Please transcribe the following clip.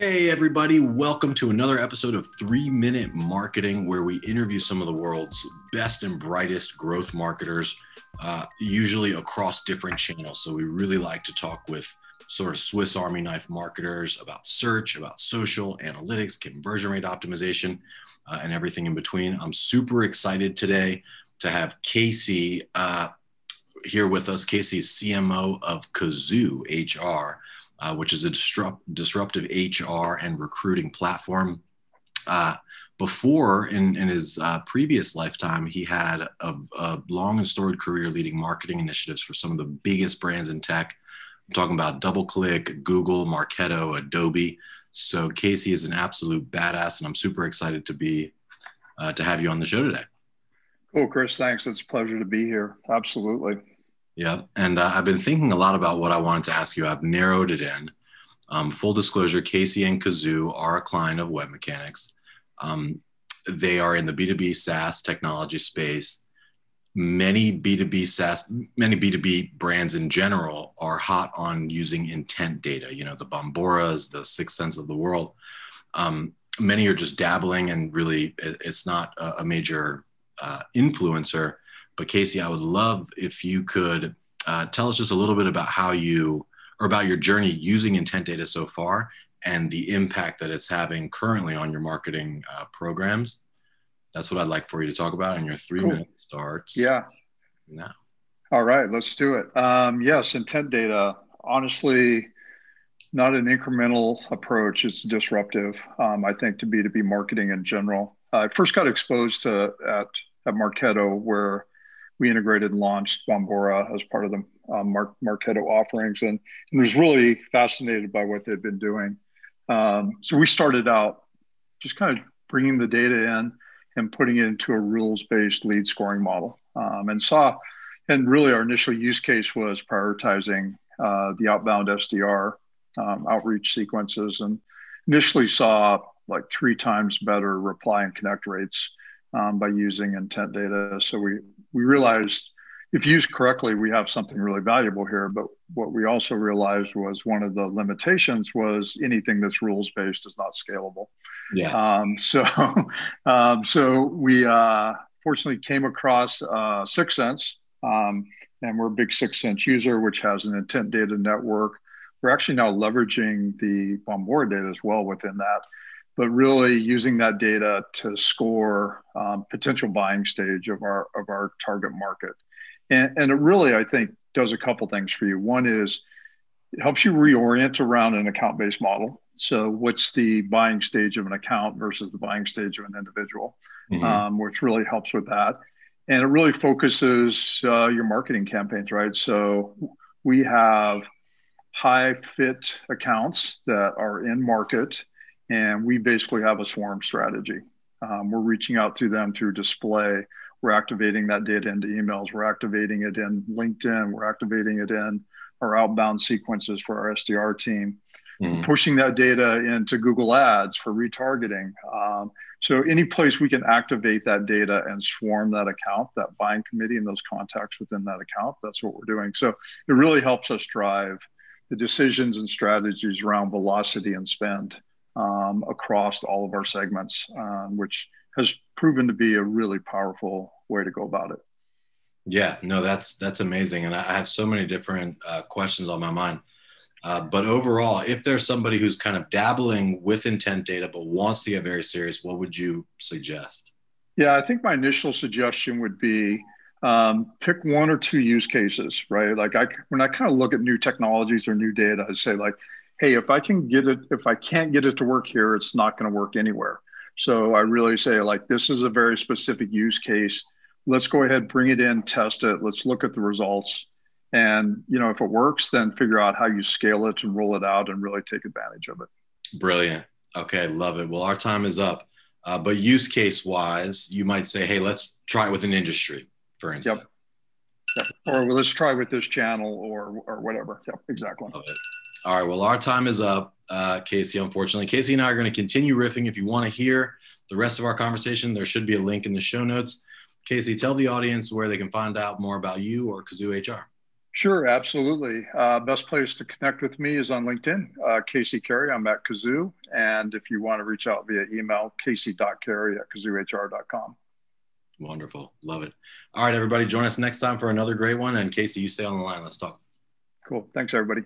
Hey, everybody, welcome to another episode of Three Minute Marketing, where we interview some of the world's best and brightest growth marketers, uh, usually across different channels. So, we really like to talk with sort of Swiss Army knife marketers about search, about social, analytics, conversion rate optimization, uh, and everything in between. I'm super excited today to have Casey uh, here with us. Casey's CMO of Kazoo HR uh, which is a disrupt, disruptive HR and recruiting platform. Uh, before, in, in his uh, previous lifetime, he had a, a, long and storied career leading marketing initiatives for some of the biggest brands in tech. I'm talking about DoubleClick, Google, Marketo, Adobe. So Casey is an absolute badass, and I'm super excited to be uh, to have you on the show today. Cool, Chris. Thanks. It's a pleasure to be here. Absolutely. Yeah. And uh, I've been thinking a lot about what I wanted to ask you. I've narrowed it in. Um, full disclosure Casey and Kazoo are a client of WebMechanix. Um, they are in the B2B SaaS technology space. Many B2B SaaS, many B2B brands in general are hot on using intent data, you know, the Bomboras, the 6sense of the world. Um, many are just dabbling and really it's not a, major uh, influencer but Casey, I would love if you could uh, tell us just a little bit about how you or about your journey using intent data so far and the impact that it's having currently on your marketing uh, programs. That's what I'd like for you to talk about. And your three cool. minute starts. Yeah. Now. All right, let's do it. Um, yes, intent data. Honestly, not an incremental approach. It's disruptive. Um, I think to B2B marketing in general. I first got exposed to at at Marketo where we integrated and launched Bombora as part of the um, Mar- Marketo offerings and, and, was really fascinated by what they'd been doing. Um, so we started out just kind of bringing the data in and putting it into a rules based lead scoring model um, and saw, and really our initial use case was prioritizing uh, the outbound SDR um, outreach sequences and initially saw like three times better reply and connect rates um, by using intent data. So we we realized if used correctly, we have something really valuable here. But what we also realized was one of the limitations was anything that's rules based is not scalable. Yeah. Um, so um, so we uh, fortunately came across uh, 6sense, um, and we're a big 6sense user, which has an intent data network. We're actually now leveraging the Bombora data as well within that but really using that data to score um, potential buying stage of our of our target market. And, and it really i think does a couple things for you. One is it helps you reorient around an account-based model. So what's the buying stage of an account versus the buying stage of an individual mm-hmm. um, which really helps with that. And it really focuses uh, your marketing campaigns right? So we have high fit accounts that are in market and we basically have a swarm strategy. Um, we're reaching out to them through display. We're activating that data into emails. We're activating it in LinkedIn. We're activating it in our outbound sequences for our SDR team. Mm-hmm. Pushing that data into Google Ads for retargeting. Um, so any place we can activate that data and swarm that account, that buying committee, and those contacts within that account, that's what we're doing. So it really helps us drive the decisions and strategies around velocity and spend um, across all of our segments, um, which has proven to be a really powerful way to go about it. Yeah, no, that's that's amazing, and I have so many different uh, questions on my mind. Uh, but overall, if there's somebody who's kind of dabbling with intent data but wants to get very serious, what would you suggest? Yeah, I think my initial suggestion would be um, pick one or two use cases, right? Like I, when I kind of look at new technologies or new data, I say like, hey, if I can get it, if I can't get it to work here, it's not going to work anywhere. So I really say, like, this is a very specific use case. Let's go ahead, bring it in, test it. Let's look at the results. And, you know, if it works, then figure out how you scale it and roll it out and really take advantage of it. Brilliant. Okay, love it. Well, our time is up. Uh, but use case wise, you might say, hey, let's try it with an industry, for instance. Yep. yep. Or let's try with this channel or, or whatever. Yep, exactly. Love it. All right. Well, our time is up, uh, Casey, unfortunately. Casey and I are going to continue riffing. If you want to hear the rest of our conversation, there should be a link in the show notes. Casey, tell the audience where they can find out more about you or Kazoo HR. Sure, absolutely. Uh, best place to connect with me is on LinkedIn. Uh, Casey Carey, I'm at Kazoo, And if you want to reach out via email, casey.carey at kazoohr.com. Wonderful. Love it. All right, everybody, join us next time for another great one. And Casey, you stay on the line. Let's talk. Cool. Thanks, everybody.